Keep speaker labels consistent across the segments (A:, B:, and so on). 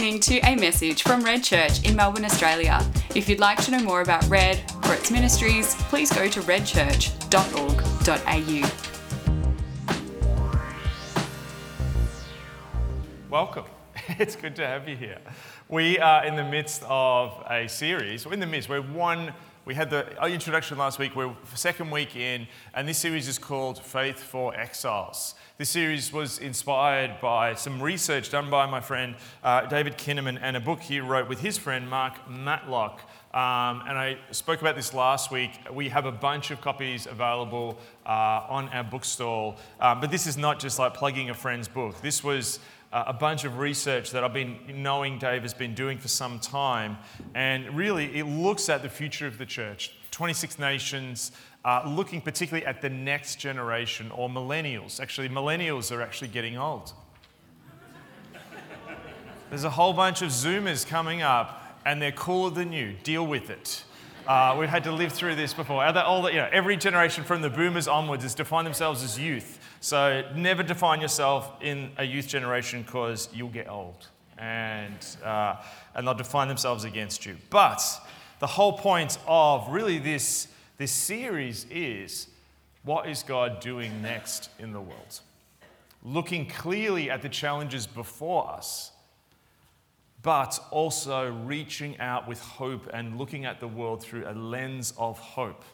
A: listening to a message from Red Church in Melbourne, Australia. If you'd like to know more about Red or its ministries, please go to redchurch.org.au.
B: Welcome. It's good to have you here. We are in the midst of a series. We're in the midst. We're one. We had the introduction last week. We're second week in, and this series is called Faith for Exiles. This series was inspired by some research done by my friend uh, David Kinnaman and a book he wrote with his friend Mark Matlock. Um, and I spoke about this last week. We have a bunch of copies available uh, on our bookstall. Um, but this is not just like plugging a friend's book. This was uh, a bunch of research that I've been knowing Dave has been doing for some time. And really, it looks at the future of the church 26 nations, uh, looking particularly at the next generation or millennials. Actually, millennials are actually getting old. There's a whole bunch of Zoomers coming up, and they're cooler than you. Deal with it. Uh, we've had to live through this before. All the, you know, every generation from the boomers onwards has defined themselves as youth. So never define yourself in a youth generation because you'll get old and, uh, and they'll define themselves against you. But the whole point of really this, this series is what is God doing next in the world? Looking clearly at the challenges before us, but also reaching out with hope and looking at the world through a lens of hope.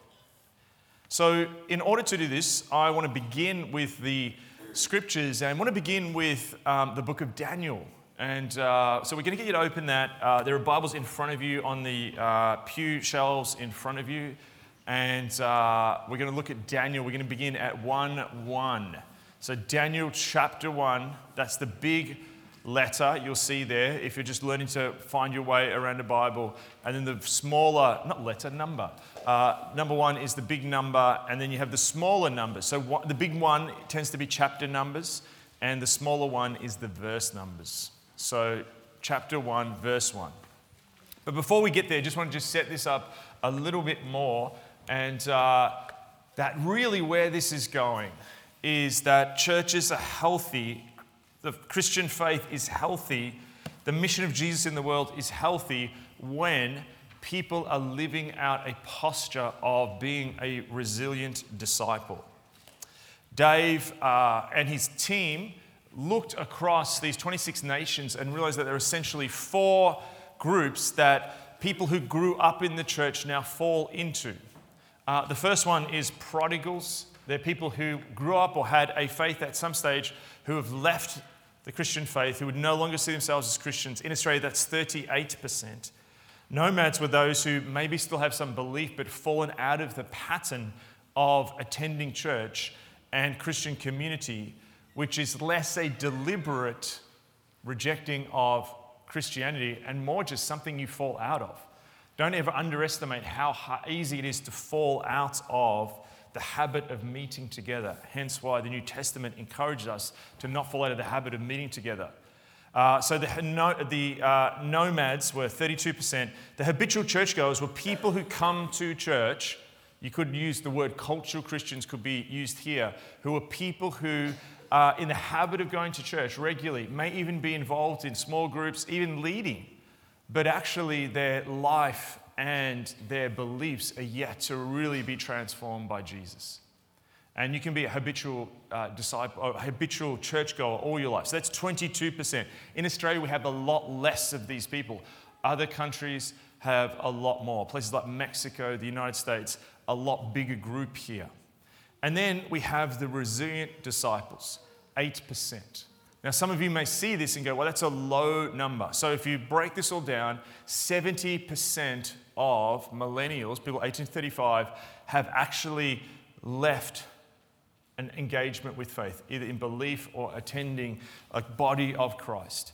B: So, in order to do this, I want to begin with the scriptures and I want to begin with um, the book of Daniel. And uh, so, we're going to get you to open that. Uh, there are Bibles in front of you on the uh, pew shelves in front of you. And uh, we're going to look at Daniel. We're going to begin at 1 1. So, Daniel chapter 1, that's the big letter you'll see there if you're just learning to find your way around a Bible. And then the smaller, not letter, number. Uh, number one is the big number, and then you have the smaller numbers. So what, the big one tends to be chapter numbers, and the smaller one is the verse numbers. So chapter one, verse one. But before we get there, just want to just set this up a little bit more, and uh, that really where this is going is that churches are healthy, the Christian faith is healthy, the mission of Jesus in the world is healthy when people are living out a posture of being a resilient disciple. Dave uh, and his team looked across these 26 nations and realized that there are essentially four groups that people who grew up in the church now fall into. Uh, the first one is prodigals. They're people who grew up or had a faith at some stage who have left the Christian faith, who would no longer see themselves as Christians. In Australia, that's 38%. Nomads were those who maybe still have some belief but fallen out of the pattern of attending church and Christian community, which is less a deliberate rejecting of Christianity and more just something you fall out of. Don't ever underestimate how easy it is to fall out of the habit of meeting together. Hence, why the New Testament encourages us to not fall out of the habit of meeting together. Uh, so the, no, the uh, nomads were 32%. The habitual churchgoers were people who come to church. You could use the word cultural Christians, could be used here, who are people who are in the habit of going to church regularly, may even be involved in small groups, even leading, but actually their life and their beliefs are yet to really be transformed by Jesus. And you can be a habitual uh, disciple, habitual churchgoer all your life. So that's 22%. In Australia, we have a lot less of these people. Other countries have a lot more. Places like Mexico, the United States, a lot bigger group here. And then we have the resilient disciples, 8%. Now, some of you may see this and go, well, that's a low number. So if you break this all down, 70% of millennials, people 1835, have actually left an engagement with faith, either in belief or attending a body of Christ.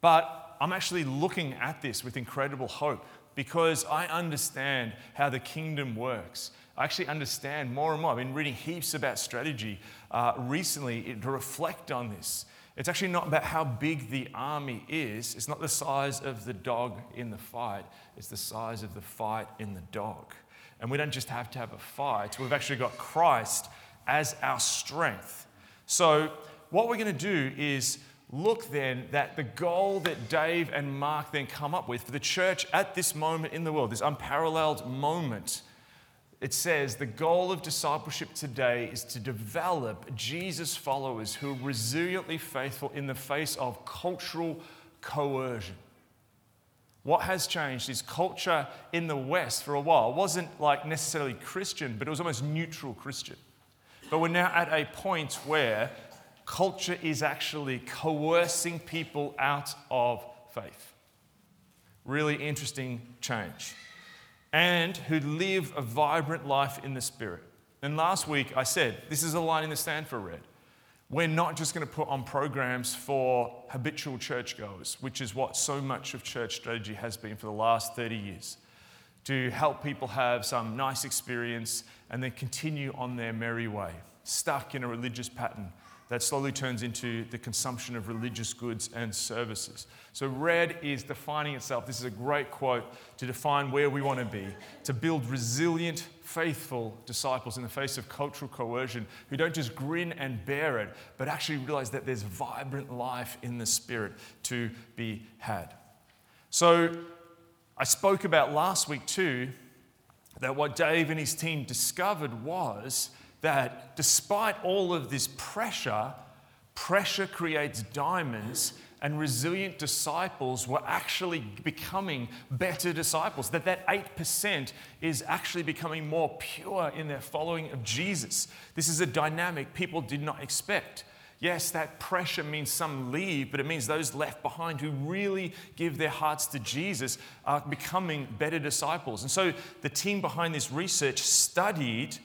B: But I'm actually looking at this with incredible hope because I understand how the kingdom works. I actually understand more and more. I've been reading heaps about strategy uh, recently to reflect on this. It's actually not about how big the army is. It's not the size of the dog in the fight. It's the size of the fight in the dog. And we don't just have to have a fight. We've actually got Christ as our strength. So, what we're going to do is look then that the goal that Dave and Mark then come up with for the church at this moment in the world, this unparalleled moment, it says the goal of discipleship today is to develop Jesus followers who are resiliently faithful in the face of cultural coercion. What has changed is culture in the West for a while wasn't like necessarily Christian, but it was almost neutral Christian. But we're now at a point where culture is actually coercing people out of faith. Really interesting change. And who live a vibrant life in the Spirit. And last week I said, this is a line in the stand for Red. We're not just going to put on programs for habitual churchgoers, which is what so much of church strategy has been for the last 30 years, to help people have some nice experience and then continue on their merry way, stuck in a religious pattern that slowly turns into the consumption of religious goods and services. So, red is defining itself. This is a great quote to define where we want to be, to build resilient, faithful disciples in the face of cultural coercion who don't just grin and bear it, but actually realize that there's vibrant life in the spirit to be had. So, I spoke about last week too that what Dave and his team discovered was that despite all of this pressure, pressure creates diamonds and resilient disciples were actually becoming better disciples that that 8% is actually becoming more pure in their following of jesus. This is a dynamic people did not expect. Yes that pressure means some leave but it means those left behind who really give their hearts to jesus are becoming better disciples. And so the team behind this research studied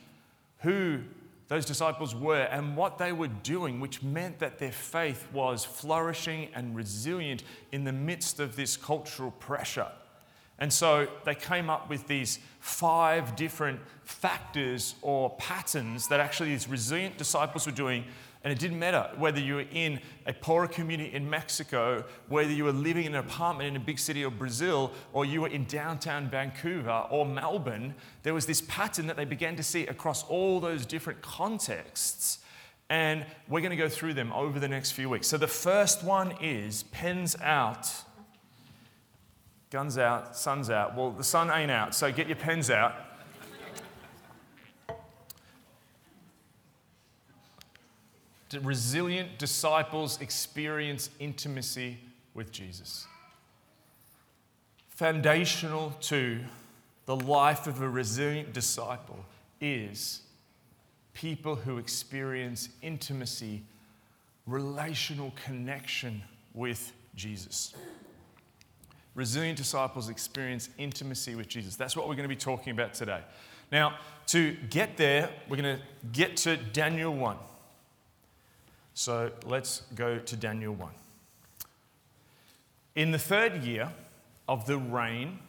B: who those disciples were and what they were doing, which meant that their faith was flourishing and resilient in the midst of this cultural pressure. And so they came up with these five different factors or patterns that actually these resilient disciples were doing and it didn't matter whether you were in a poorer community in Mexico, whether you were living in an apartment in a big city of Brazil, or you were in downtown Vancouver or Melbourne, there was this pattern that they began to see across all those different contexts. And we're going to go through them over the next few weeks. So the first one is pens out, guns out, sun's out. Well, the sun ain't out, so get your pens out. Resilient disciples experience intimacy with Jesus. Foundational to the life of a resilient disciple is people who experience intimacy, relational connection with Jesus. Resilient disciples experience intimacy with Jesus. That's what we're going to be talking about today. Now, to get there, we're going to get to Daniel 1. So let's go to Daniel 1. In the third year of the reign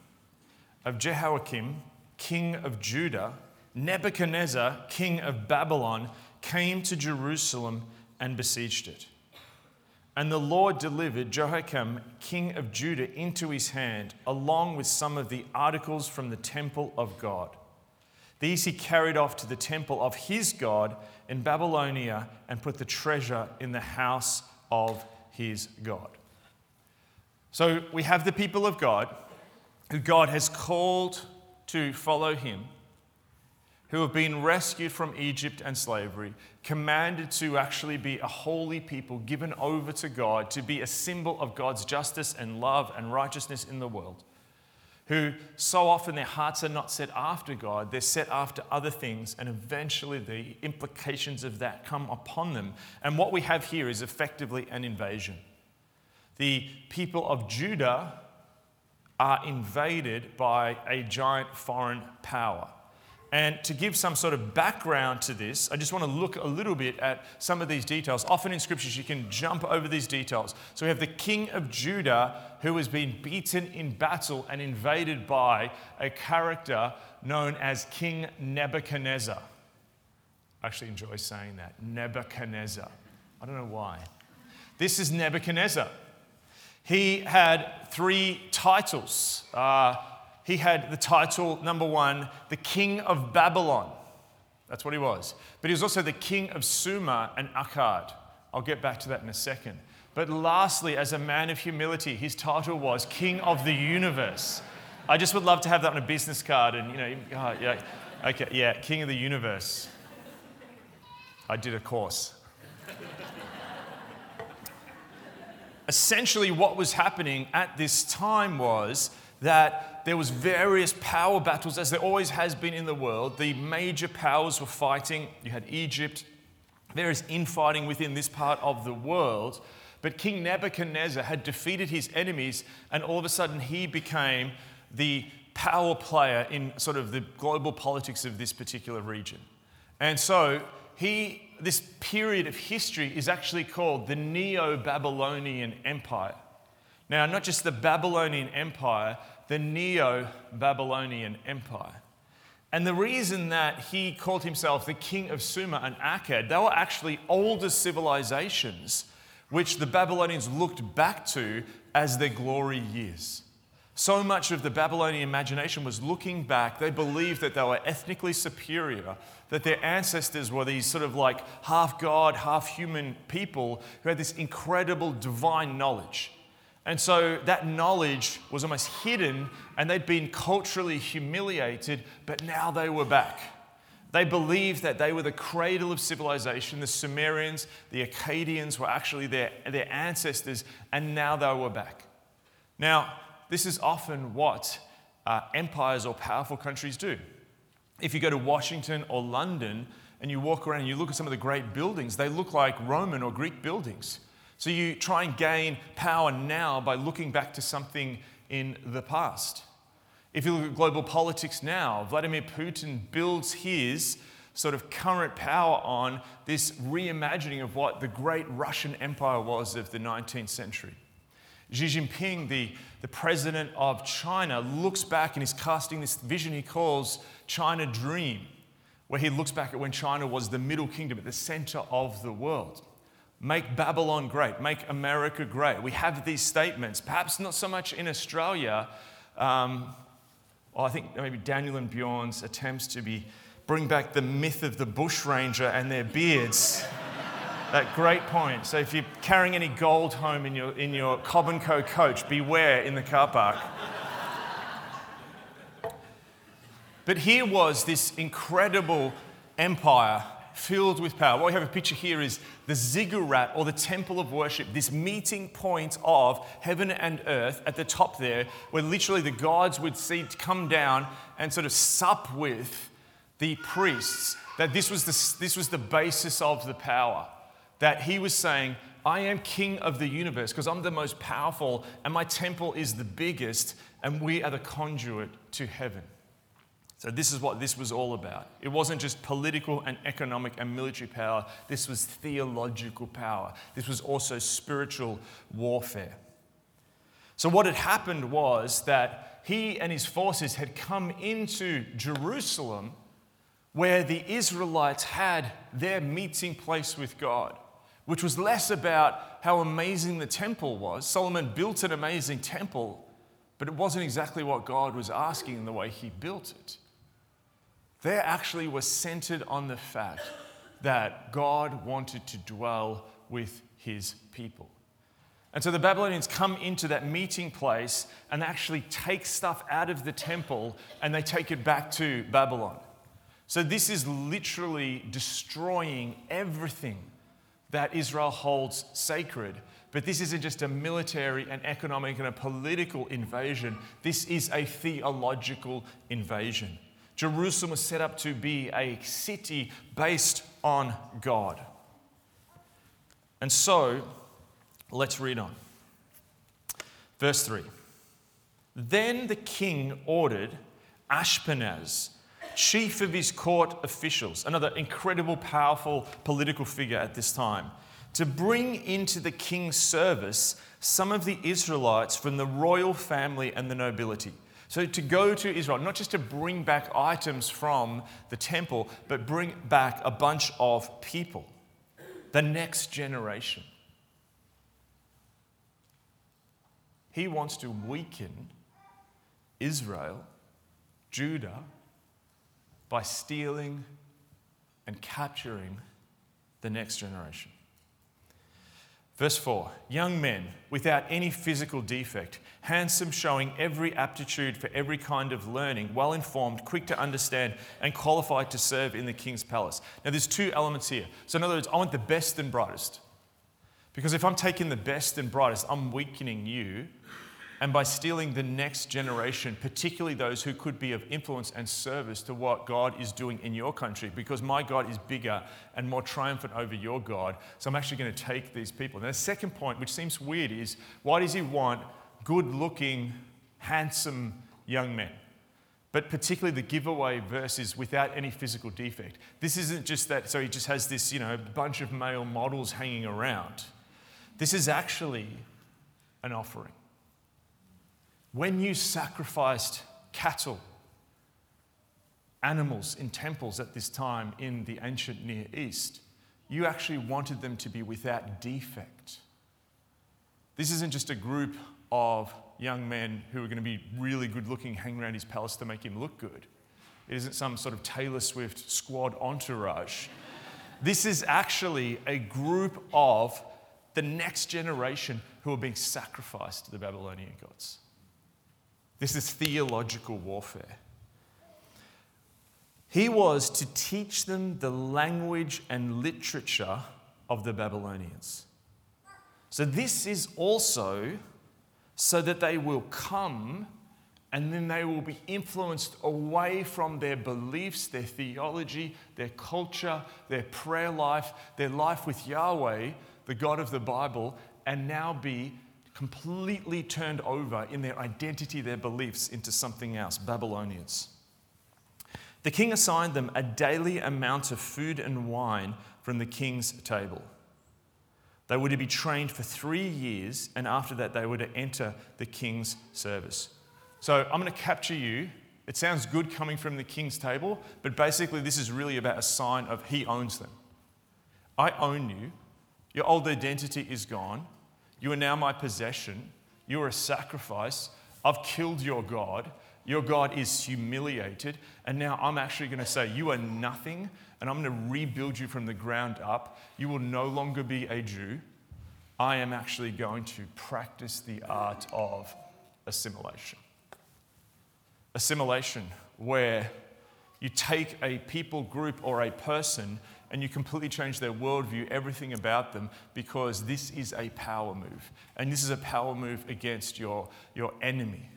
B: of Jehoiakim, king of Judah, Nebuchadnezzar, king of Babylon, came to Jerusalem and besieged it. And the Lord delivered Jehoiakim, king of Judah, into his hand, along with some of the articles from the temple of God. These he carried off to the temple of his God in Babylonia and put the treasure in the house of his God. So we have the people of God who God has called to follow him, who have been rescued from Egypt and slavery, commanded to actually be a holy people given over to God, to be a symbol of God's justice and love and righteousness in the world who so often their hearts are not set after God, they're set after other things, and eventually the implications of that come upon them. And what we have here is effectively an invasion. The people of Judah are invaded by a giant foreign power. And to give some sort of background to this, I just want to look a little bit at some of these details. Often in scriptures, you can jump over these details. So we have the king of Judah who has been beaten in battle and invaded by a character known as King Nebuchadnezzar. I actually enjoy saying that Nebuchadnezzar. I don't know why. This is Nebuchadnezzar. He had three titles. Uh, he had the title, number one, the king of Babylon. That's what he was. But he was also the king of Sumer and Akkad. I'll get back to that in a second. But lastly, as a man of humility, his title was King of the Universe. I just would love to have that on a business card and, you know, oh, yeah, okay, yeah, King of the Universe. I did a course. Essentially, what was happening at this time was that there was various power battles, as there always has been in the world. The major powers were fighting. You had Egypt. There is infighting within this part of the world. But King Nebuchadnezzar had defeated his enemies, and all of a sudden he became the power player in sort of the global politics of this particular region. And so he, this period of history is actually called the Neo Babylonian Empire. Now, not just the Babylonian Empire, the Neo Babylonian Empire. And the reason that he called himself the king of Sumer and Akkad, they were actually older civilizations which the Babylonians looked back to as their glory years. So much of the Babylonian imagination was looking back. They believed that they were ethnically superior, that their ancestors were these sort of like half God, half human people who had this incredible divine knowledge. And so that knowledge was almost hidden, and they'd been culturally humiliated, but now they were back. They believed that they were the cradle of civilization. The Sumerians, the Akkadians were actually their, their ancestors, and now they were back. Now, this is often what uh, empires or powerful countries do. If you go to Washington or London and you walk around and you look at some of the great buildings, they look like Roman or Greek buildings. So you try and gain power now by looking back to something in the past. If you look at global politics now, Vladimir Putin builds his sort of current power on this reimagining of what the great Russian Empire was of the 19th century. Xi Jinping, the, the president of China, looks back and is casting this vision he calls China Dream, where he looks back at when China was the middle kingdom at the center of the world. Make Babylon great, make America great. We have these statements, perhaps not so much in Australia. Um, well, I think maybe Daniel and Bjorn's attempts to be bring back the myth of the bushranger and their beards. that great point. So if you're carrying any gold home in your, in your Cobb & Co coach, beware in the car park. but here was this incredible empire filled with power. What we have a picture here is the ziggurat or the temple of worship, this meeting point of heaven and earth at the top there, where literally the gods would see come down and sort of sup with the priests. That this was the, this was the basis of the power. That he was saying, I am king of the universe because I'm the most powerful and my temple is the biggest, and we are the conduit to heaven. So, this is what this was all about. It wasn't just political and economic and military power, this was theological power. This was also spiritual warfare. So, what had happened was that he and his forces had come into Jerusalem where the Israelites had their meeting place with God, which was less about how amazing the temple was. Solomon built an amazing temple, but it wasn't exactly what God was asking in the way he built it they actually were centered on the fact that God wanted to dwell with his people. And so the Babylonians come into that meeting place and actually take stuff out of the temple and they take it back to Babylon. So this is literally destroying everything that Israel holds sacred. But this isn't just a military and economic and a political invasion, this is a theological invasion. Jerusalem was set up to be a city based on God. And so, let's read on. Verse 3 Then the king ordered Ashpenaz, chief of his court officials, another incredible, powerful political figure at this time, to bring into the king's service some of the Israelites from the royal family and the nobility so to go to Israel, not just to bring back items from the temple, but bring back a bunch of people, the next generation. He wants to weaken Israel, Judah, by stealing and capturing the next generation. Verse 4 Young men without any physical defect, handsome, showing every aptitude for every kind of learning, well informed, quick to understand, and qualified to serve in the king's palace. Now, there's two elements here. So, in other words, I want the best and brightest. Because if I'm taking the best and brightest, I'm weakening you and by stealing the next generation, particularly those who could be of influence and service to what God is doing in your country, because my God is bigger and more triumphant over your God. So I'm actually going to take these people. Now, the second point, which seems weird, is why does he want good looking, handsome young men? But particularly the giveaway verses without any physical defect. This isn't just that, so he just has this, you know, bunch of male models hanging around. This is actually an offering. When you sacrificed cattle, animals in temples at this time in the ancient Near East, you actually wanted them to be without defect. This isn't just a group of young men who are going to be really good looking, hanging around his palace to make him look good. It isn't some sort of Taylor Swift squad entourage. This is actually a group of the next generation who are being sacrificed to the Babylonian gods. This is theological warfare. He was to teach them the language and literature of the Babylonians. So, this is also so that they will come and then they will be influenced away from their beliefs, their theology, their culture, their prayer life, their life with Yahweh, the God of the Bible, and now be completely turned over in their identity, their beliefs, into something else Babylonians. The king assigned them a daily amount of food and wine from the king's table. They were to be trained for three years, and after that, they were to enter the king's service. So I'm going to capture you. It sounds good coming from the king's table, but basically, this is really about a sign of he owns them. I own you. Your old identity is gone. You are now my possession. You are a sacrifice. I've killed your God. Your God is humiliated. And now I'm actually going to say, You are nothing, and I'm going to rebuild you from the ground up. You will no longer be a Jew. I am actually going to practice the art of assimilation. Assimilation, where you take a people group or a person and you completely change their worldview, everything about them, because this is a power move. And this is a power move against your, your enemy.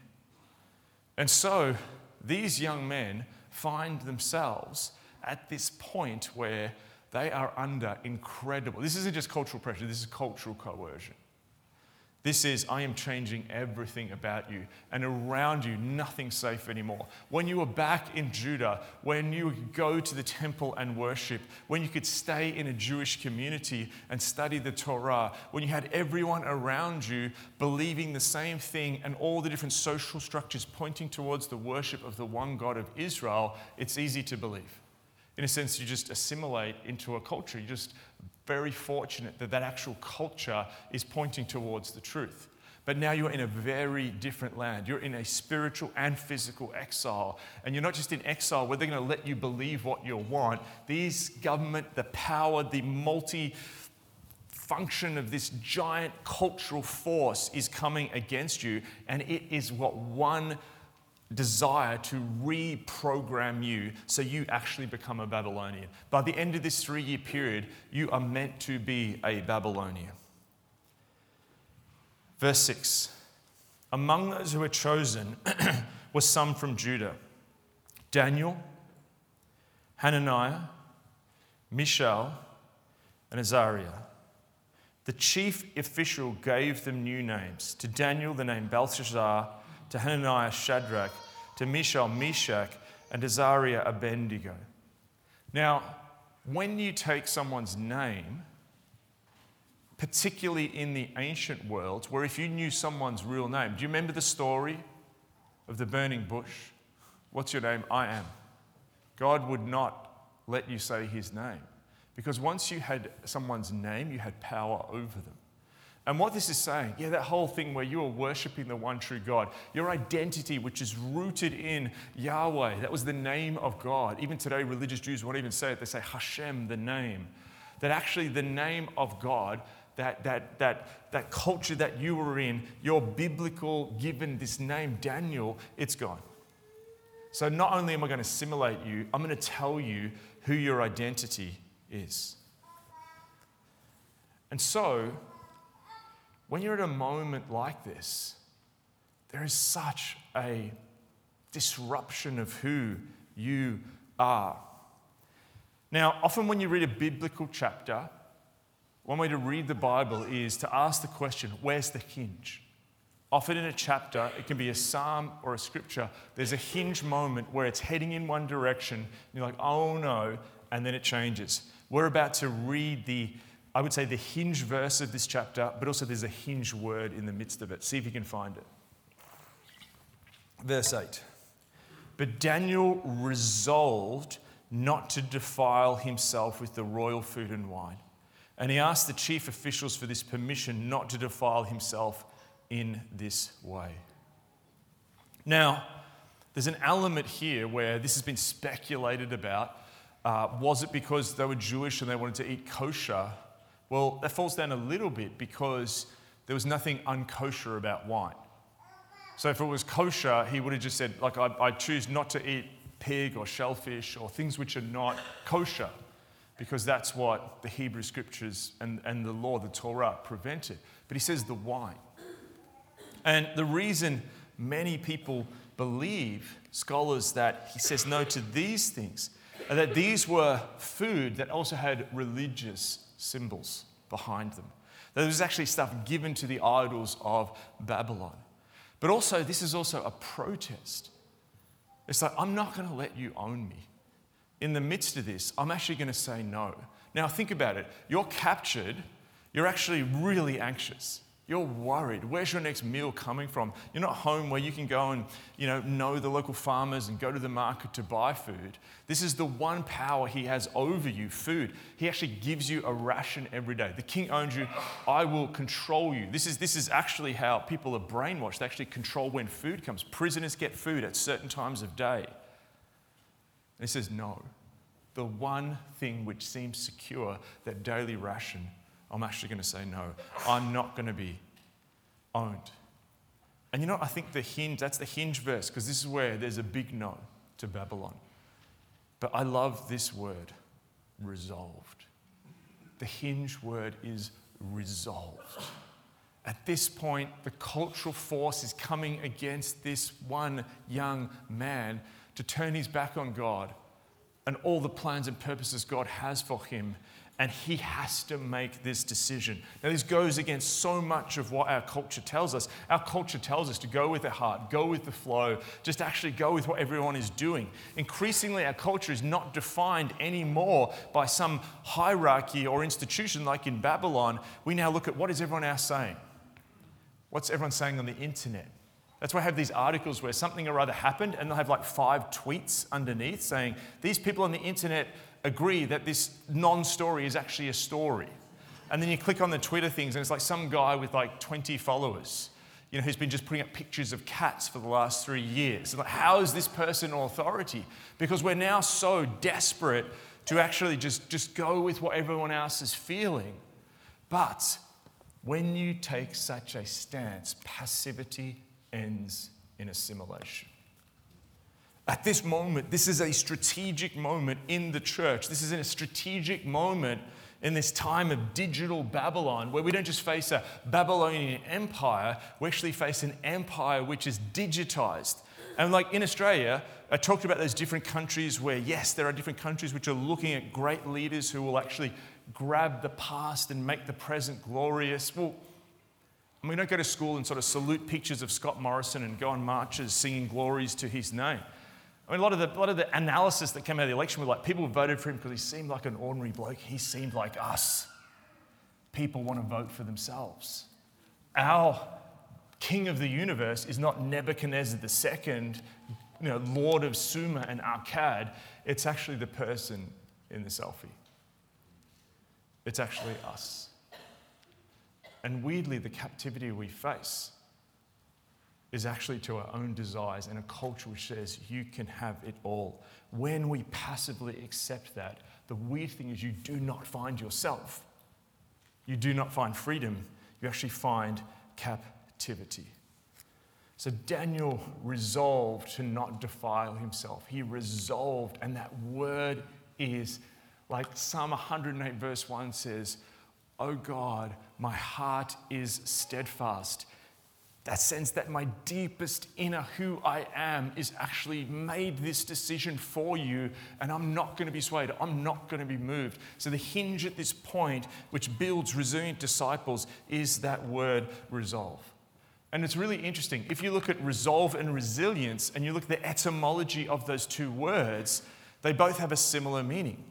B: And so these young men find themselves at this point where they are under incredible, this isn't just cultural pressure, this is cultural coercion. This is, I am changing everything about you, and around you, nothing's safe anymore. When you were back in Judah, when you could go to the temple and worship, when you could stay in a Jewish community and study the Torah, when you had everyone around you believing the same thing and all the different social structures pointing towards the worship of the one God of Israel, it's easy to believe. In a sense, you just assimilate into a culture. You just very fortunate that that actual culture is pointing towards the truth. But now you're in a very different land. You're in a spiritual and physical exile. And you're not just in exile where they're going to let you believe what you want. These government, the power, the multi function of this giant cultural force is coming against you. And it is what one desire to reprogram you so you actually become a Babylonian. By the end of this three year period, you are meant to be a Babylonian. Verse 6 Among those who were chosen were some from Judah Daniel, Hananiah, Mishael, and Azariah. The chief official gave them new names. To Daniel, the name Belteshazzar to Hananiah Shadrach, to Mishael Meshach, and to Azariah Abednego. Now, when you take someone's name, particularly in the ancient world, where if you knew someone's real name, do you remember the story of the burning bush? What's your name? I am. God would not let you say his name because once you had someone's name, you had power over them. And what this is saying, yeah, that whole thing where you are worshiping the one true God, your identity, which is rooted in Yahweh, that was the name of God. Even today, religious Jews won't even say it, they say Hashem, the name. That actually, the name of God, that, that, that, that culture that you were in, your biblical given this name, Daniel, it's gone. So not only am I going to assimilate you, I'm going to tell you who your identity is. And so, when you're at a moment like this, there is such a disruption of who you are. Now, often when you read a biblical chapter, one way to read the Bible is to ask the question where's the hinge? Often in a chapter, it can be a psalm or a scripture, there's a hinge moment where it's heading in one direction, and you're like, oh no, and then it changes. We're about to read the, I would say, the hinge verse of this chapter, but also there's a hinge word in the midst of it. See if you can find it. Verse 8. But Daniel resolved not to defile himself with the royal food and wine. And he asked the chief officials for this permission not to defile himself in this way. Now, there's an element here where this has been speculated about. Uh, was it because they were Jewish and they wanted to eat kosher? Well, that falls down a little bit because there was nothing unkosher about wine. So if it was kosher, he would have just said, like, I, I choose not to eat pig or shellfish or things which are not kosher, because that's what the Hebrew scriptures and, and the law, the Torah, prevented. But he says the wine. And the reason many people believe, scholars, that he says no to these things, that these were food that also had religious symbols behind them. There was actually stuff given to the idols of Babylon. But also, this is also a protest. It's like, I'm not going to let you own me. In the midst of this, I'm actually going to say no. Now, think about it. You're captured, you're actually really anxious. You're worried. Where's your next meal coming from? You're not home where you can go and you know, know the local farmers and go to the market to buy food. This is the one power he has over you food. He actually gives you a ration every day. The king owns you. I will control you. This is, this is actually how people are brainwashed. They actually control when food comes. Prisoners get food at certain times of day. And he says, No. The one thing which seems secure, that daily ration, I'm actually going to say no. I'm not going to be owned. And you know, I think the hinge, that's the hinge verse, because this is where there's a big no to Babylon. But I love this word, resolved. The hinge word is resolved. At this point, the cultural force is coming against this one young man to turn his back on God and all the plans and purposes God has for him and he has to make this decision. Now, this goes against so much of what our culture tells us. Our culture tells us to go with the heart, go with the flow, just actually go with what everyone is doing. Increasingly, our culture is not defined anymore by some hierarchy or institution like in Babylon. We now look at what is everyone else saying? What's everyone saying on the internet? That's why I have these articles where something or other happened, and they'll have like five tweets underneath saying, These people on the internet agree that this non story is actually a story. And then you click on the Twitter things, and it's like some guy with like 20 followers, you know, who's been just putting up pictures of cats for the last three years. like, how is this person authority? Because we're now so desperate to actually just, just go with what everyone else is feeling. But when you take such a stance, passivity ends in assimilation. At this moment, this is a strategic moment in the church. This is in a strategic moment in this time of digital Babylon, where we don't just face a Babylonian empire, we actually face an empire which is digitized. And like in Australia, I talked about those different countries where, yes, there are different countries which are looking at great leaders who will actually grab the past and make the present glorious. Well, I mean, we don't go to school and sort of salute pictures of Scott Morrison and go on marches singing glories to his name. I mean, a lot of the, lot of the analysis that came out of the election was like people voted for him because he seemed like an ordinary bloke. He seemed like us. People want to vote for themselves. Our king of the universe is not Nebuchadnezzar II, you know, Lord of Sumer and Akkad. It's actually the person in the selfie. It's actually us. And weirdly, the captivity we face is actually to our own desires and a culture which says you can have it all. When we passively accept that, the weird thing is you do not find yourself. you do not find freedom, you actually find captivity. So Daniel resolved to not defile himself. He resolved, and that word is like Psalm 108, verse 1 says, Oh God, my heart is steadfast. That sense that my deepest inner who I am is actually made this decision for you, and I'm not going to be swayed. I'm not going to be moved. So, the hinge at this point, which builds resilient disciples, is that word resolve. And it's really interesting. If you look at resolve and resilience, and you look at the etymology of those two words, they both have a similar meaning.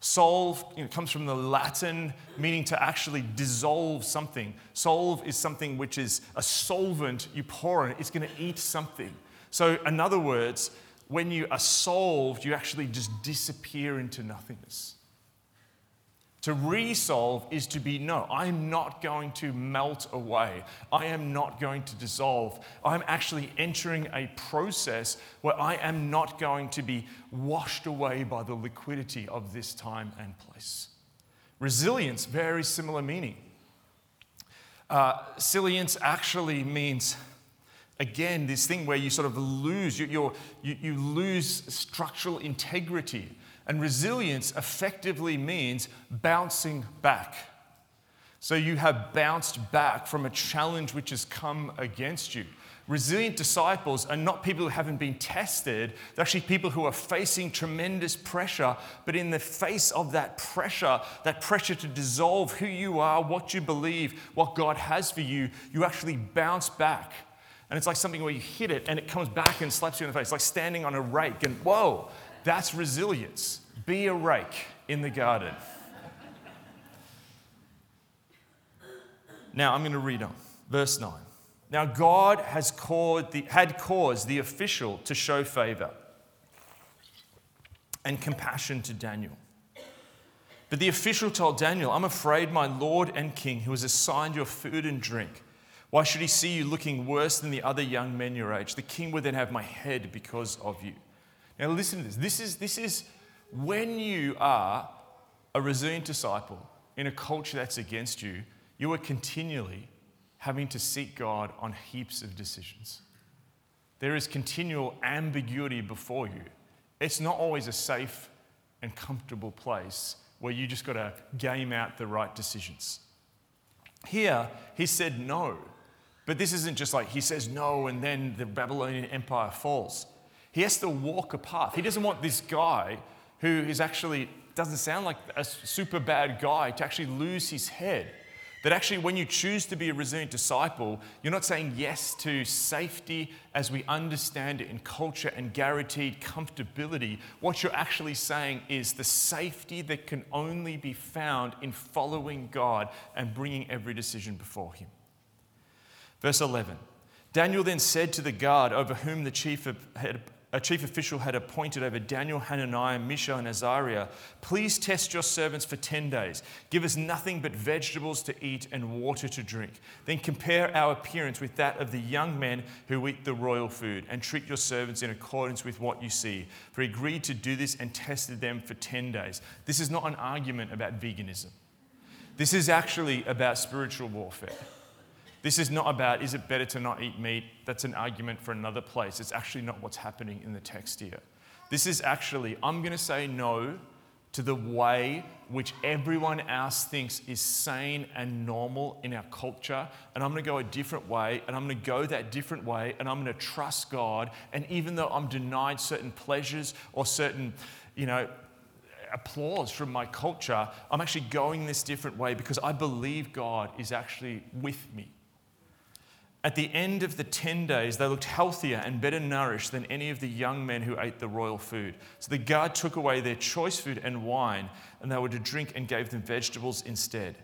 B: Solve you know, comes from the Latin meaning to actually dissolve something. Solve is something which is a solvent you pour in, it's going to eat something. So, in other words, when you are solved, you actually just disappear into nothingness. To resolve is to be no, I'm not going to melt away. I am not going to dissolve. I'm actually entering a process where I am not going to be washed away by the liquidity of this time and place. Resilience, very similar meaning. Uh, silience actually means, again, this thing where you sort of lose, you, you, you lose structural integrity. And resilience effectively means bouncing back. So you have bounced back from a challenge which has come against you. Resilient disciples are not people who haven't been tested. They're actually people who are facing tremendous pressure, but in the face of that pressure, that pressure to dissolve who you are, what you believe, what God has for you, you actually bounce back. And it's like something where you hit it and it comes back and slaps you in the face, like standing on a rake and whoa, that's resilience. Be a rake in the garden. now I'm going to read on. Verse 9. Now God has the, had caused the official to show favor and compassion to Daniel. But the official told Daniel, I'm afraid my Lord and King, who has assigned your food and drink, why should he see you looking worse than the other young men your age? The king would then have my head because of you. Now, listen to this. This is, this is when you are a resilient disciple in a culture that's against you, you are continually having to seek God on heaps of decisions. There is continual ambiguity before you. It's not always a safe and comfortable place where you just got to game out the right decisions. Here, he said no. But this isn't just like he says no and then the Babylonian Empire falls. He has to walk a path. He doesn't want this guy who is actually doesn't sound like a super bad guy to actually lose his head. That actually, when you choose to be a resilient disciple, you're not saying yes to safety as we understand it in culture and guaranteed comfortability. What you're actually saying is the safety that can only be found in following God and bringing every decision before Him. Verse 11 Daniel then said to the guard over whom the chief had a chief official had appointed over Daniel, Hananiah, Mishael, and Azariah, please test your servants for 10 days. Give us nothing but vegetables to eat and water to drink. Then compare our appearance with that of the young men who eat the royal food, and treat your servants in accordance with what you see. For he agreed to do this and tested them for 10 days. This is not an argument about veganism, this is actually about spiritual warfare. This is not about, is it better to not eat meat? That's an argument for another place. It's actually not what's happening in the text here. This is actually, I'm going to say no to the way which everyone else thinks is sane and normal in our culture. And I'm going to go a different way, and I'm going to go that different way, and I'm going to trust God. And even though I'm denied certain pleasures or certain, you know, applause from my culture, I'm actually going this different way because I believe God is actually with me. At the end of the 10 days, they looked healthier and better nourished than any of the young men who ate the royal food. So the guard took away their choice food and wine, and they were to drink and gave them vegetables instead.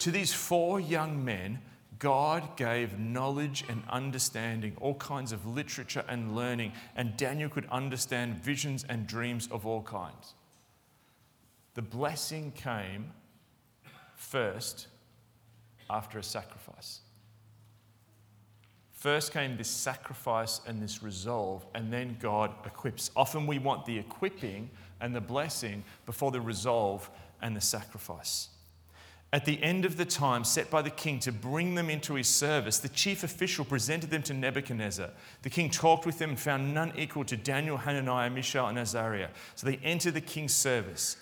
B: To these four young men, God gave knowledge and understanding, all kinds of literature and learning, and Daniel could understand visions and dreams of all kinds. The blessing came first after a sacrifice. First came this sacrifice and this resolve, and then God equips. Often we want the equipping and the blessing before the resolve and the sacrifice. At the end of the time set by the king to bring them into his service, the chief official presented them to Nebuchadnezzar. The king talked with them and found none equal to Daniel, Hananiah, Mishael, and Azariah. So they entered the king's service.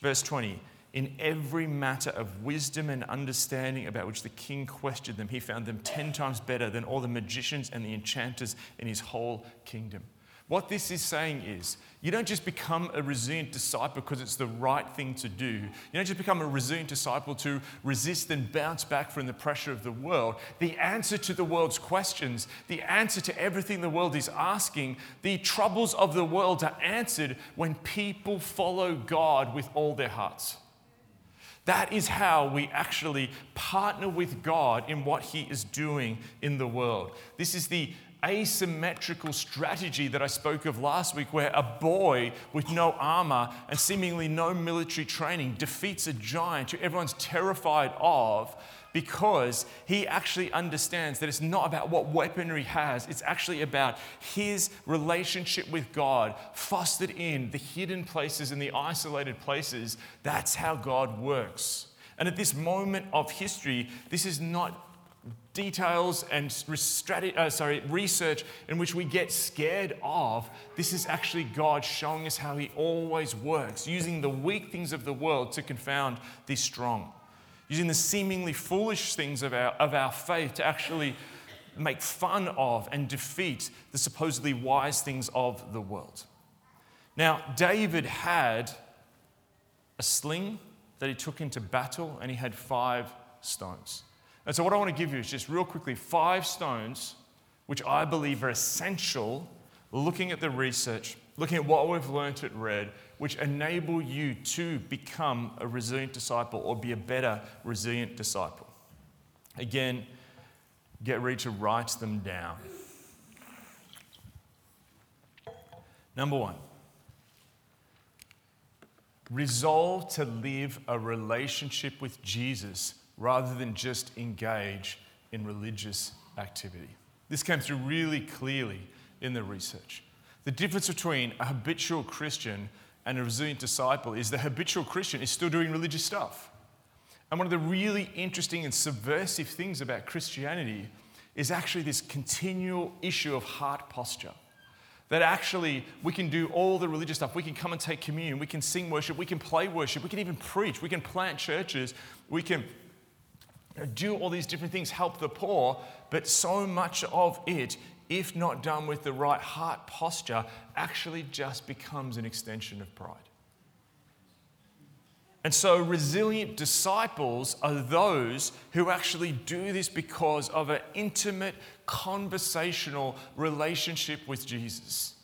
B: Verse 20 In every matter of wisdom and understanding about which the king questioned them, he found them ten times better than all the magicians and the enchanters in his whole kingdom. What this is saying is, you don't just become a resilient disciple because it's the right thing to do. You don't just become a resilient disciple to resist and bounce back from the pressure of the world. The answer to the world's questions, the answer to everything the world is asking, the troubles of the world are answered when people follow God with all their hearts. That is how we actually partner with God in what He is doing in the world. This is the asymmetrical strategy that I spoke of last week, where a boy with no armor and seemingly no military training defeats a giant who everyone's terrified of because he actually understands that it's not about what weaponry has, it's actually about his relationship with God, fostered in the hidden places and the isolated places. That's how God works. And at this moment of history, this is not details and uh, sorry, research in which we get scared of. This is actually God showing us how He always works, using the weak things of the world to confound the strong, using the seemingly foolish things of our, of our faith to actually make fun of and defeat the supposedly wise things of the world. Now, David had a sling that he took into battle, and he had five stones. And so, what I want to give you is just real quickly five stones which I believe are essential looking at the research, looking at what we've learned at Red, which enable you to become a resilient disciple or be a better resilient disciple. Again, get ready to write them down. Number one, resolve to live a relationship with Jesus rather than just engage in religious activity. This came through really clearly in the research. The difference between a habitual Christian and a resilient disciple is the habitual Christian is still doing religious stuff. And one of the really interesting and subversive things about Christianity is actually this continual issue of heart posture. That actually we can do all the religious stuff. We can come and take communion. We can sing worship. We can play worship. We can even preach. We can plant churches. We can do all these different things, help the poor, but so much of it, if not done with the right heart posture, actually just becomes an extension of pride. And so, resilient disciples are those who actually do this because of an intimate, conversational relationship with Jesus.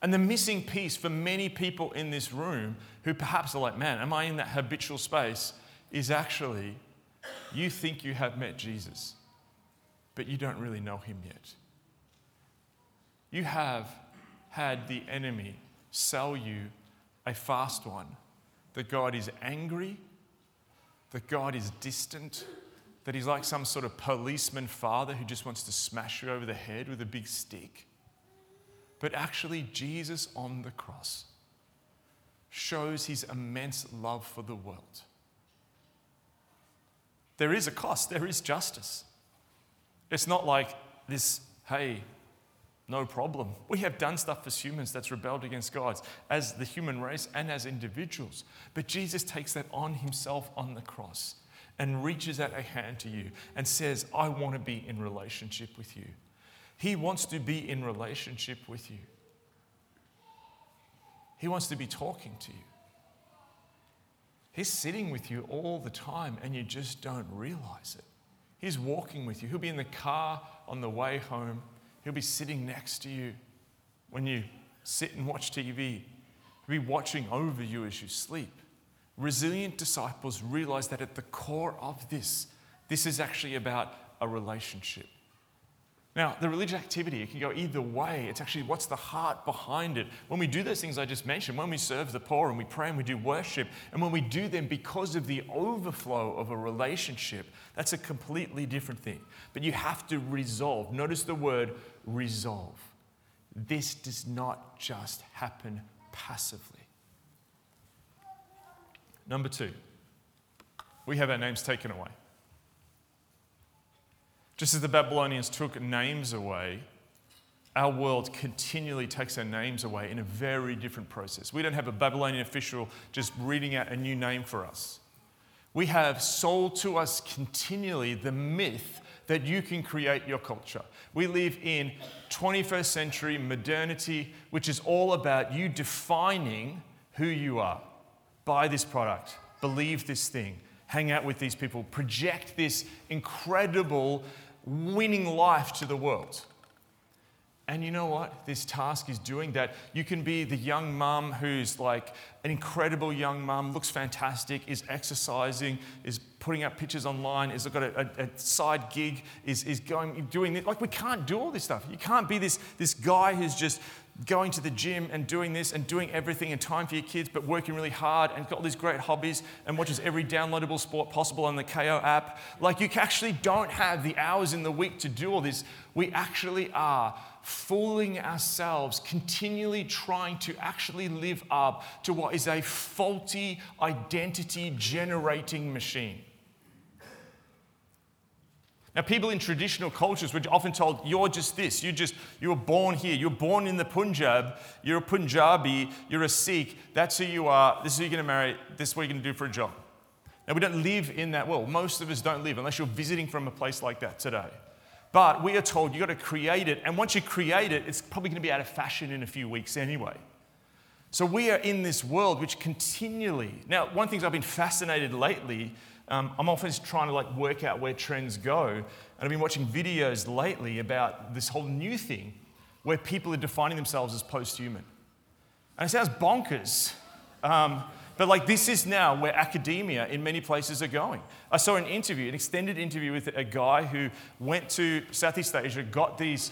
B: And the missing piece for many people in this room who perhaps are like, man, am I in that habitual space? is actually you think you have met Jesus, but you don't really know him yet. You have had the enemy sell you a fast one that God is angry, that God is distant, that he's like some sort of policeman father who just wants to smash you over the head with a big stick. But actually, Jesus on the cross shows his immense love for the world there is a cost, there is justice. It's not like this, hey, no problem. We have done stuff as humans that's rebelled against God, as the human race and as individuals. But Jesus takes that on himself on the cross and reaches out a hand to you and says, I want to be in relationship with you. He wants to be in relationship with you. He wants to be talking to you. He's sitting with you all the time and you just don't realize it. He's walking with you. He'll be in the car on the way home. He'll be sitting next to you when you sit and watch TV. He'll be watching over you as you sleep. Resilient disciples realize that at the core of this, this is actually about a relationship. Now, the religious activity, it can go either way. It's actually what's the heart behind it. When we do those things I just mentioned, when we serve the poor and we pray and we do worship, and when we do them because of the overflow of a relationship, that's a completely different thing. But you have to resolve. Notice the word resolve. This does not just happen passively. Number two, we have our names taken away. Just as the Babylonians took names away, our world continually takes our names away in a very different process. We don't have a Babylonian official just reading out a new name for us. We have sold to us continually the myth that you can create your culture. We live in 21st century modernity, which is all about you defining who you are. Buy this product, believe this thing, hang out with these people, project this incredible winning life to the world. And you know what? This task is doing that. You can be the young mum who's like an incredible young mum, looks fantastic, is exercising, is putting up pictures online, is got a, a, a side gig, is, is going doing this. Like we can't do all this stuff. You can't be this, this guy who's just going to the gym and doing this and doing everything and time for your kids, but working really hard and got all these great hobbies and watches every downloadable sport possible on the Kayo app. Like you actually don't have the hours in the week to do all this. We actually are fooling ourselves, continually trying to actually live up to what is a faulty identity generating machine. Now, people in traditional cultures were often told, you're just this, you just, you were born here, you're born in the Punjab, you're a Punjabi, you're a Sikh, that's who you are, this is who you're going to marry, this is what you're going to do for a job. Now, we don't live in that world. Most of us don't live unless you're visiting from a place like that today. But we are told you've got to create it, and once you create it, it's probably going to be out of fashion in a few weeks anyway. So we are in this world which continually, now, one of the things I've been fascinated lately um, I'm often trying to like work out where trends go. And I've been watching videos lately about this whole new thing where people are defining themselves as post-human. And it sounds bonkers. Um, but like this is now where academia in many places are going. I saw an interview, an extended interview with a guy who went to Southeast Asia, got these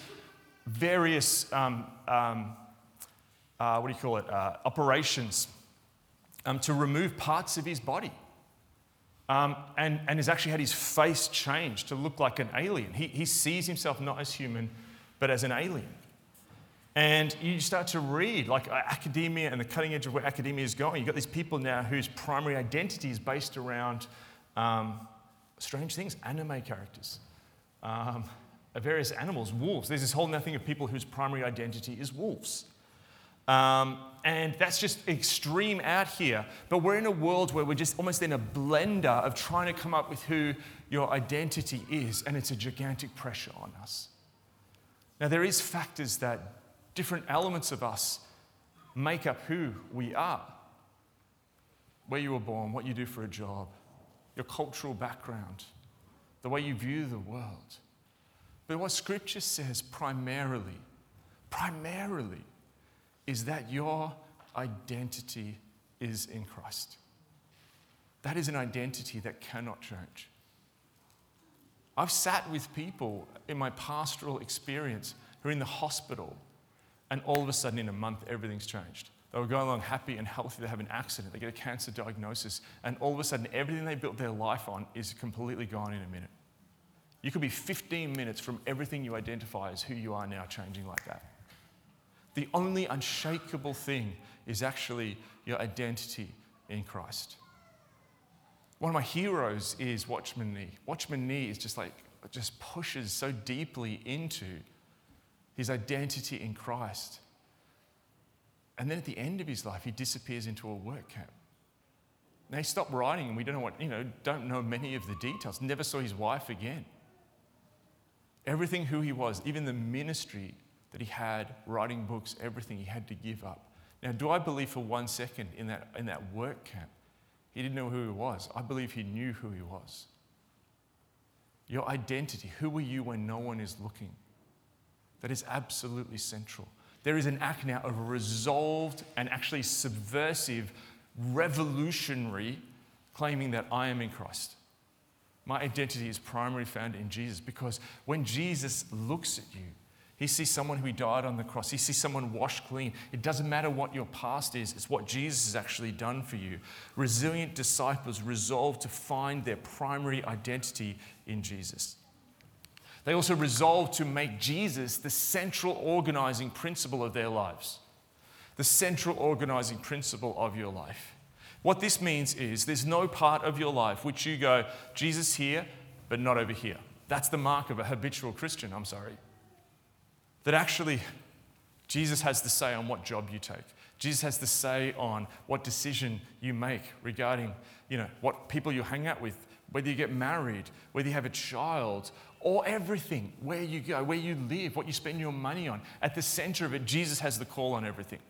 B: various, um, um, uh, what do you call it, uh, operations um, to remove parts of his body um, and, and has actually had his face changed to look like an alien. He, he sees himself not as human, but as an alien. And you start to read, like uh, academia and the cutting edge of where academia is going. You've got these people now whose primary identity is based around um, strange things, anime characters, um, various animals, wolves. There's this whole nothing of people whose primary identity is wolves. Um, and that's just extreme out here. But we're in a world where we're just almost in a blender of trying to come up with who your identity is, and it's a gigantic pressure on us. Now, there is factors that different elements of us make up who we are. Where you were born, what you do for a job, your cultural background, the way you view the world. But what Scripture says primarily, primarily, is that your identity is in Christ. That is an identity that cannot change. I've sat with people in my pastoral experience who are in the hospital, and all of a sudden, in a month, everything's changed. They were going along happy and healthy, they have an accident, they get a cancer diagnosis, and all of a sudden, everything they built their life on is completely gone in a minute. You could be 15 minutes from everything you identify as who you are now changing like that. The only unshakable thing is actually your identity in Christ. One of my heroes is Watchman Nee. Watchman Nee is just like, just pushes so deeply into his identity in Christ. And then at the end of his life, he disappears into a work camp. Now he stopped writing, and we don't know what, you know, don't know many of the details. Never saw his wife again. Everything who he was, even the ministry that he had, writing books, everything he had to give up. Now, do I believe for one second in that, in that work camp he didn't know who he was? I believe he knew who he was. Your identity, who are you when no one is looking? That is absolutely central. There is an act now of resolved and actually subversive, revolutionary claiming that I am in Christ. My identity is primarily found in Jesus because when Jesus looks at you, he sees someone who died on the cross. He sees someone washed clean. It doesn't matter what your past is, it's what Jesus has actually done for you. Resilient disciples resolve to find their primary identity in Jesus. They also resolve to make Jesus the central organizing principle of their lives, the central organizing principle of your life. What this means is there's no part of your life which you go, Jesus here, but not over here. That's the mark of a habitual Christian, I'm sorry. That actually, Jesus has the say on what job you take. Jesus has the say on what decision you make regarding, you know, what people you hang out with, whether you get married, whether you have a child, or everything, where you go, where you live, what you spend your money on. At the center of it, Jesus has the call on everything.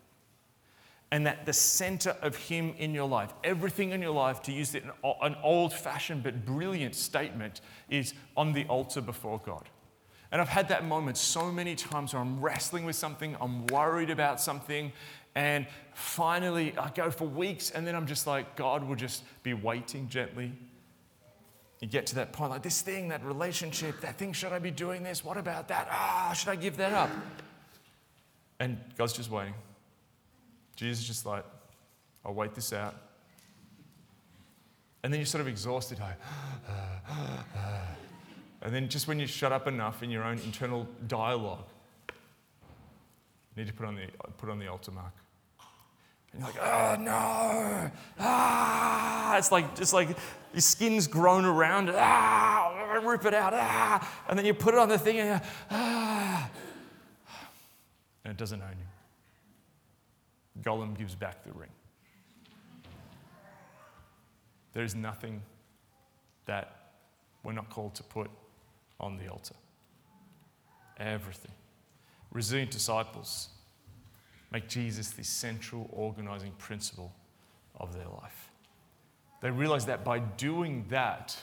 B: And that the center of Him in your life, everything in your life, to use an old fashioned but brilliant statement, is on the altar before God. And I've had that moment so many times where I'm wrestling with something, I'm worried about something, and finally I go for weeks, and then I'm just like, God will just be waiting gently. You get to that point, like this thing, that relationship, that thing, should I be doing this? What about that? Ah, oh, should I give that up? And God's just waiting. Jesus is just like, I'll wait this out. And then you're sort of exhausted. Like, ah, ah, ah. And then just when you shut up enough in your own internal dialogue, you need to put on the, put on the altar mark. And you're like, oh no, ah, it's like, it's like your skin's grown around it, ah, rip it out, ah, and then you put it on the thing and, ah, and it doesn't own you. Gollum gives back the ring. There is nothing that we're not called to put on the altar. Everything. Resilient disciples make Jesus the central organizing principle of their life. They realize that by doing that,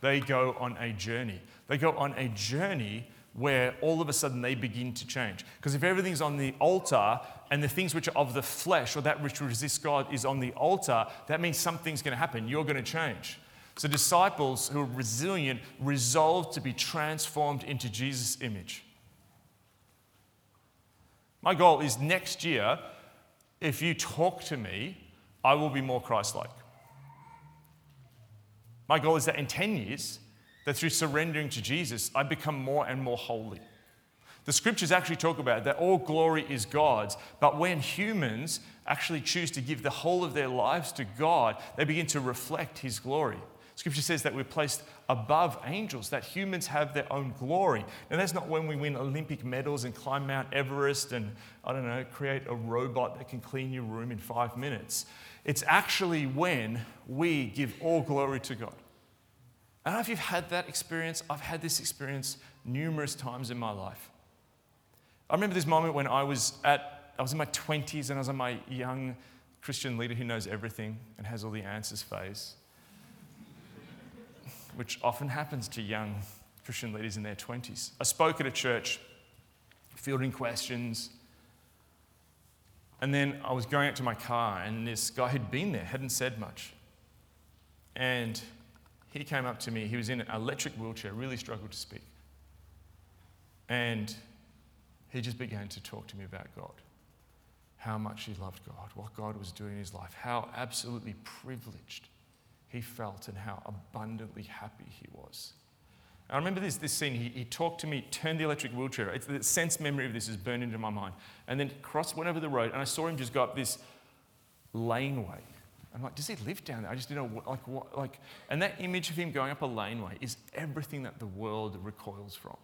B: they go on a journey. They go on a journey where all of a sudden they begin to change. Because if everything's on the altar and the things which are of the flesh or that which resists God is on the altar, that means something's going to happen. You're going to change. So, disciples who are resilient resolve to be transformed into Jesus' image. My goal is next year, if you talk to me, I will be more Christ like. My goal is that in 10 years, that through surrendering to Jesus, I become more and more holy. The scriptures actually talk about that all glory is God's, but when humans actually choose to give the whole of their lives to God, they begin to reflect His glory. Scripture says that we're placed above angels, that humans have their own glory. And that's not when we win Olympic medals and climb Mount Everest and, I don't know, create a robot that can clean your room in five minutes. It's actually when we give all glory to God. I don't know if you've had that experience. I've had this experience numerous times in my life. I remember this moment when I was at, I was in my 20s and I was on my young Christian leader who knows everything and has all the answers phase, which often happens to young Christian leaders in their 20s. I spoke at a church, fielding questions, and then I was going out to my car, and this guy who'd been there hadn't said much. And he came up to me. He was in an electric wheelchair, really struggled to speak. And he just began to talk to me about God, how much he loved God, what God was doing in his life, how absolutely privileged he felt, and how abundantly happy he was. I remember this, this scene. He, he talked to me, turned the electric wheelchair. It's, the sense memory of this is burned into my mind. And then crossed, went over the road, and I saw him just go up this laneway I'm like, does he live down there? I just didn't know, like, what, like, and that image of him going up a laneway is everything that the world recoils from.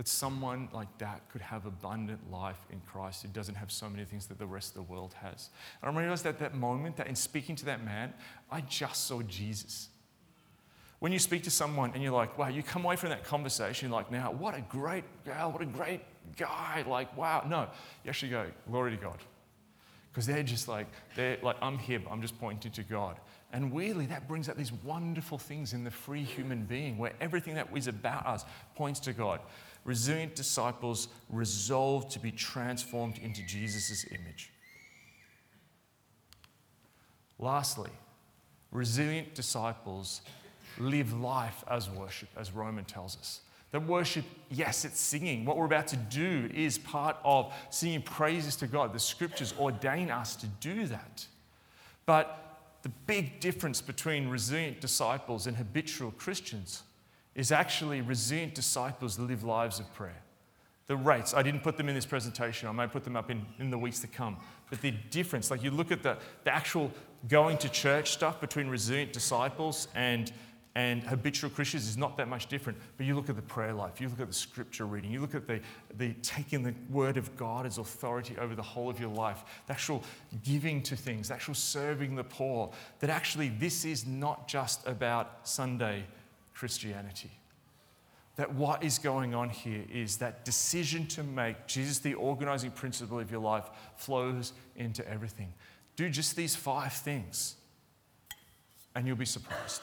B: That someone like that could have abundant life in Christ who doesn't have so many things that the rest of the world has. And I realized at that moment, that in speaking to that man, I just saw Jesus. When you speak to someone and you're like, wow, you come away from that conversation, like, now, what a great girl, what a great guy, like, wow. No, you actually go, glory to God. Because they're just like, they're like, I'm here, but I'm just pointing to God. And weirdly, that brings out these wonderful things in the free human being where everything that is about us points to God. Resilient disciples resolve to be transformed into Jesus' image. Lastly, resilient disciples live life as worship, as Roman tells us. That worship, yes, it's singing. What we're about to do is part of singing praises to God. The scriptures ordain us to do that. But the big difference between resilient disciples and habitual Christians is actually resilient disciples live lives of prayer. the rates. I didn't put them in this presentation. I may put them up in, in the weeks to come. But the difference, like you look at the, the actual going to church stuff between resilient disciples and, and habitual Christians is not that much different. But you look at the prayer life, you look at the scripture reading, you look at the, the taking the word of God as authority over the whole of your life, the actual giving to things, the actual serving the poor, that actually this is not just about Sunday Christianity that what is going on here is that decision to make Jesus the organizing principle of your life flows into everything. Do just these five things, and you'll be surprised.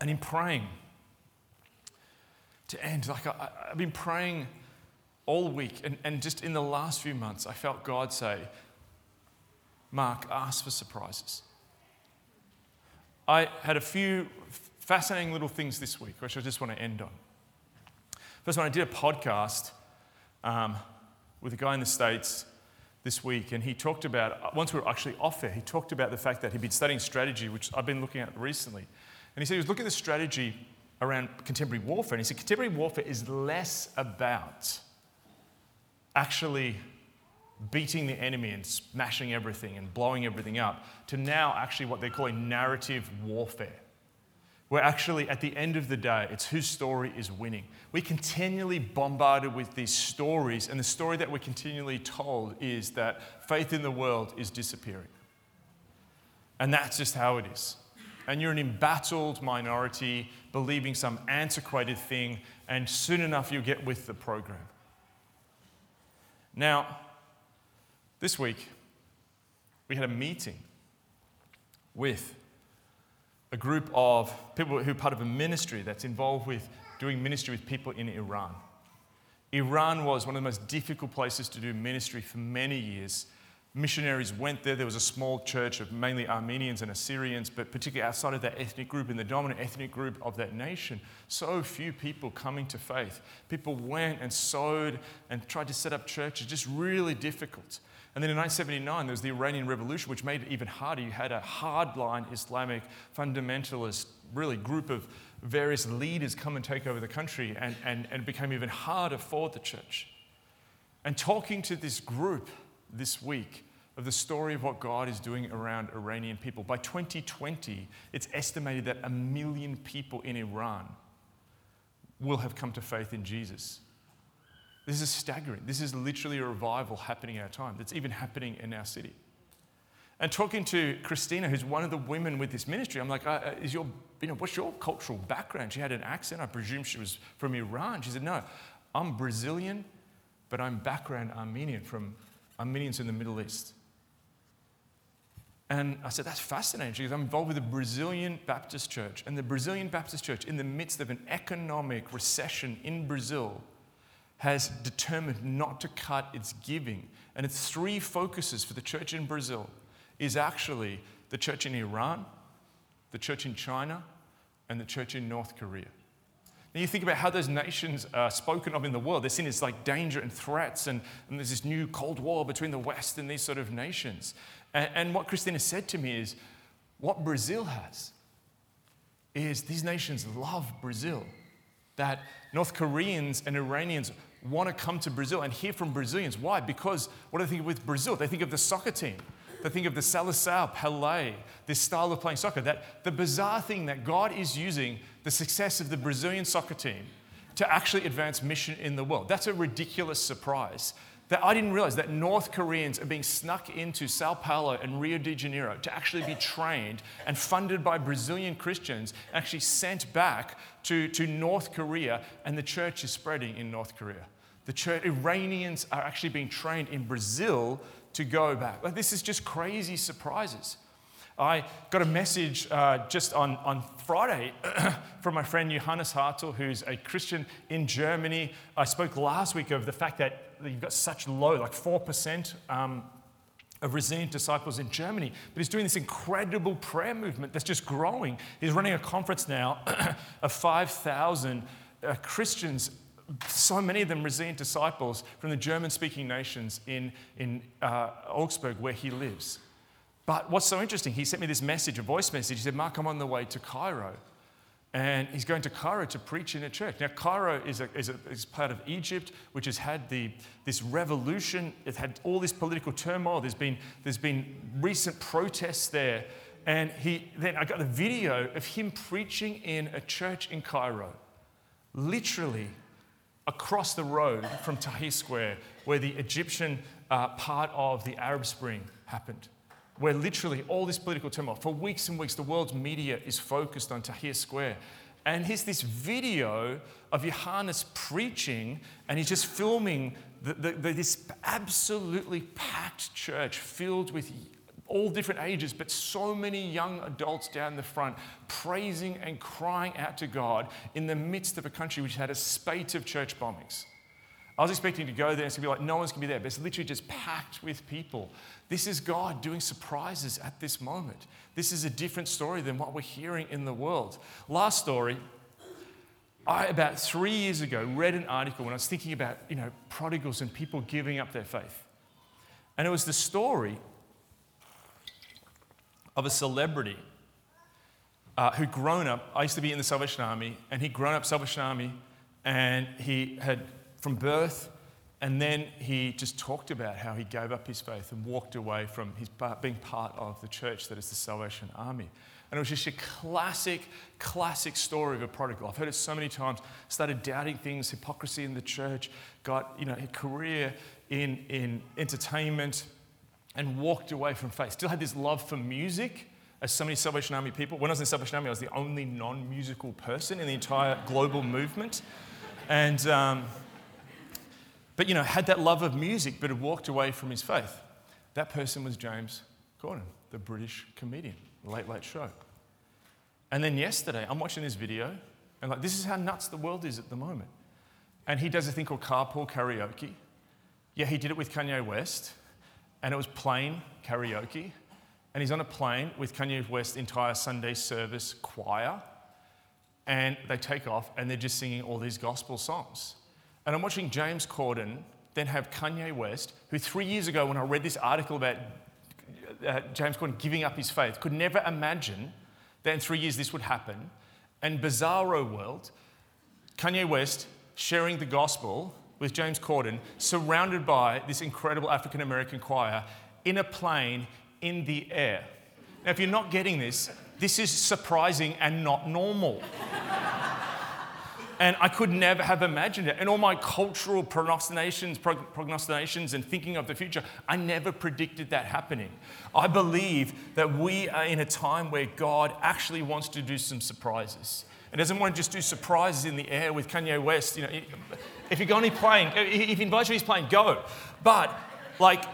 B: And in praying, to end, like I, have been praying all week, and, and just in the last few months, I felt God say, Mark, ask for surprises. I had a few fascinating little things this week, which I just want to end on. First one, I did a podcast um, with a guy in the States this week, and he talked about, once we were actually off there, he talked about the fact that he'd been studying strategy, which I've been looking at recently. And he said he was looking at the strategy around contemporary warfare, and he said contemporary warfare is less about actually beating the enemy and smashing everything and blowing everything up to now actually what they're calling narrative warfare where actually, at the end of the day, it's whose story is winning. We're continually bombarded with these stories, and the story that we're continually told is that faith in the world is disappearing. And that's just how it is. And you're an embattled minority believing some antiquated thing, and soon enough you'll get with the program. Now, this week, we had a meeting with a group of people who are part of a ministry that's involved with doing ministry with people in Iran. Iran was one of the most difficult places to do ministry for many years. Missionaries went there. There was a small church of mainly Armenians and Assyrians, but particularly outside of that ethnic group, in the dominant ethnic group of that nation, so few people coming to faith. People went and sowed and tried to set up churches, just really difficult. And then in 1979, there was the Iranian Revolution, which made it even harder. You had a hardline Islamic fundamentalist, really, group of various leaders come and take over the country, and, and, and it became even harder for the church. And talking to this group this week of the story of what God is doing around Iranian people, by 2020, it's estimated that a million people in Iran will have come to faith in Jesus. This is staggering. This is literally a revival happening in our time that's even happening in our city. And talking to Christina, who's one of the women with this ministry, I'm like, uh, uh, is your, you know, what's your cultural background? She had an accent. I presume she was from Iran. She said, no, I'm Brazilian, but I'm background Armenian from Armenians in the Middle East. And I said, that's fascinating. because I'm involved with the Brazilian Baptist Church. And the Brazilian Baptist Church, in the midst of an economic recession in Brazil, has determined not to cut its giving. And its three focuses for the church in Brazil is actually the church in Iran, the church in China, and the church in North Korea. You think about how those nations are spoken of in the world. They're seen as like danger and threats, and, and there's this new Cold War between the West and these sort of nations. And, and what Christina said to me is what Brazil has is these nations love Brazil. That North Koreans and Iranians want to come to Brazil and hear from Brazilians. Why? Because what do they think with Brazil? They think of the soccer team. They think of the Seleção, Pelé, this style of playing soccer. That the bizarre thing that God is using the success of the Brazilian soccer team to actually advance mission in the world. That's a ridiculous surprise. That I didn't realize that North Koreans are being snuck into Sao Paulo and Rio de Janeiro to actually be trained and funded by Brazilian Christians, actually sent back to, to North Korea, and the church is spreading in North Korea. The church, Iranians are actually being trained in Brazil to go back. Like, this is just crazy surprises. I got a message uh, just on, on Friday from my friend Johannes Hartl, who's a Christian in Germany. I spoke last week of the fact that you've got such low, like 4% um, of resilient disciples in Germany, but he's doing this incredible prayer movement that's just growing. He's running a conference now of 5,000 uh, Christians, so many of them resilient disciples from the German speaking nations in, in uh, Augsburg, where he lives. But what's so interesting, he sent me this message, a voice message. He said, Mark, I'm on the way to Cairo. and he's going to Cairo to preach in a church. Now, Cairo is, a, is, a, is part of Egypt, which has had the, this revolution. It had all this political turmoil. There's been, there's been recent protests there. And he, then I got the video of him preaching in a church in Cairo, literally across the road from Tahrir Square, where the Egyptian uh, part of the Arab Spring happened where literally all this political turmoil, for weeks and weeks, the world's media is focused on Tahrir Square. And here's this video of Johannes preaching, and he's just filming the, the, the, this absolutely packed church filled with all different ages, but so many young adults down the front praising and crying out to God in the midst of a country which had a spate of church bombings. I was expecting to go there and it's to be like, no one's to be there, but it's literally just packed with people. This is God doing surprises at this moment. This is a different story than what we're hearing in the world. Last story, I, about three years ago, read an article when I was thinking about, you know, prodigals and people giving up their faith. And it was the story of a celebrity uh, who'd grown up. I used to be in the Salvation Army, and he'd grown up Salvation Army, and he had from birth. And then he just talked about how he gave up his faith and walked away from his being part of the church that is the Salvation Army. And it was just a classic, classic story of a prodigal. I've heard it so many times. Started doubting things, hypocrisy in the church, got you know, a career in, in entertainment, and walked away from faith. Still had this love for music, as so many Salvation Army people. When I was in Salvation Army, I was the only non musical person in the entire global movement. And um, but you know, had that love of music, but had walked away from his faith. That person was James Corden, the British comedian, Late Late Show. And then yesterday, I'm watching this video, and like, this is how nuts the world is at the moment. And he does a thing called carpool karaoke. Yeah, he did it with Kanye West, and it was plane karaoke. And he's on a plane with Kanye West's entire Sunday service choir, and they take off, and they're just singing all these gospel songs. And I'm watching James Corden then have Kanye West, who three years ago, when I read this article about uh, James Corden giving up his faith, could never imagine that in three years this would happen. And bizarro world, Kanye West sharing the gospel with James Corden, surrounded by this incredible African American choir in a plane in the air. Now, if you're not getting this, this is surprising and not normal. And I could never have imagined it. And all my cultural prognostications, prognostications and thinking of the future, I never predicted that happening. I believe that we are in a time where God actually wants to do some surprises. And doesn't want to just do surprises in the air with Kanye West. You know, if you're going to be playing, if he invites you, he's playing, go. But like,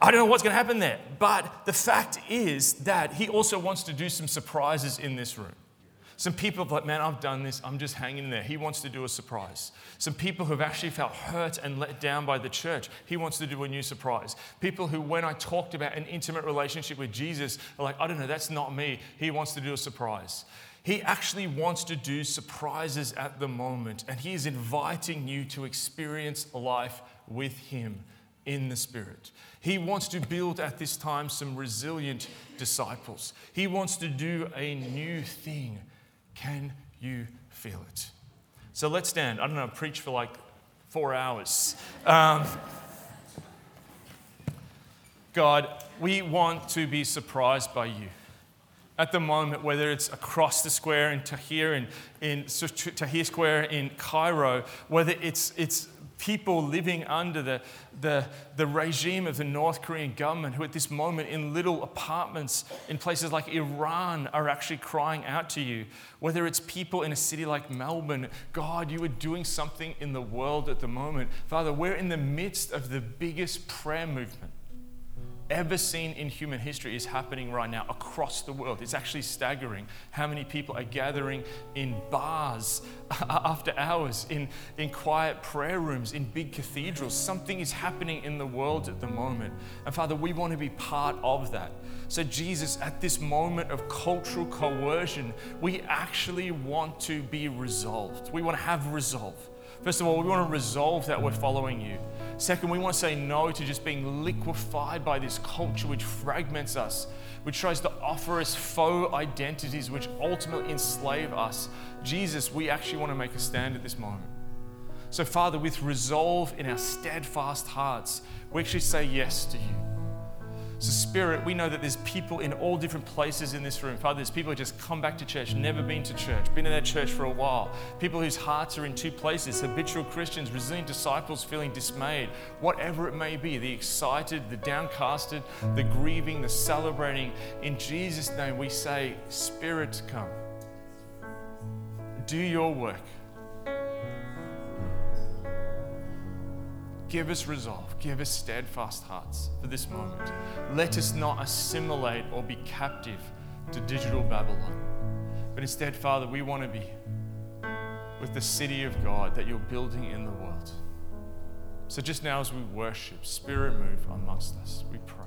B: I don't know what's going to happen there. But the fact is that he also wants to do some surprises in this room. Some people have like, man, I've done this. I'm just hanging there. He wants to do a surprise. Some people who have actually felt hurt and let down by the church. He wants to do a new surprise. People who, when I talked about an intimate relationship with Jesus, are like, I don't know, that's not me. He wants to do a surprise. He actually wants to do surprises at the moment, and He is inviting you to experience life with Him in the Spirit. He wants to build at this time some resilient disciples. He wants to do a new thing can you feel it? So let's stand. I don't know, preach for like four hours. Um, God, we want to be surprised by you. At the moment, whether it's across the square in Tahrir, in, in Tahrir Square in Cairo, whether it's, it's people living under the, the, the regime of the North Korean government who, at this moment, in little apartments in places like Iran, are actually crying out to you. Whether it's people in a city like Melbourne, God, you are doing something in the world at the moment. Father, we're in the midst of the biggest prayer movement ever seen in human history is happening right now across the world. It's actually staggering how many people are gathering in bars after hours, in, in quiet prayer rooms, in big cathedrals. Something is happening in the world at the moment. And Father, we want to be part of that. So, Jesus, at this moment of cultural coercion, we actually want to be resolved. We want to have resolve. First of all, we want to resolve that we're following you. Second, we want to say no to just being liquefied by this culture which fragments us. which tries to offer us faux identities which ultimately enslave us. Jesus, we actually want to make a stand at this moment. So, Father, with resolve in our steadfast hearts, we actually say yes to you. So, Spirit, we know that there's people in all different places in this room. Father, there's people who just come back to church, never been to church, been in that church for a while. People whose hearts are in two places habitual Christians, resilient disciples feeling dismayed, whatever it may be, the excited, the downcasted, the grieving, the celebrating. In Jesus' name, we say, Spirit, come. Do your work. Give us resolve, give us steadfast hearts for this moment. Let us not assimilate or be captive to digital Babylon. But instead, Father, we want to be with the city of God that you're building in the world. So just now, as we worship, Spirit move amongst us, we pray.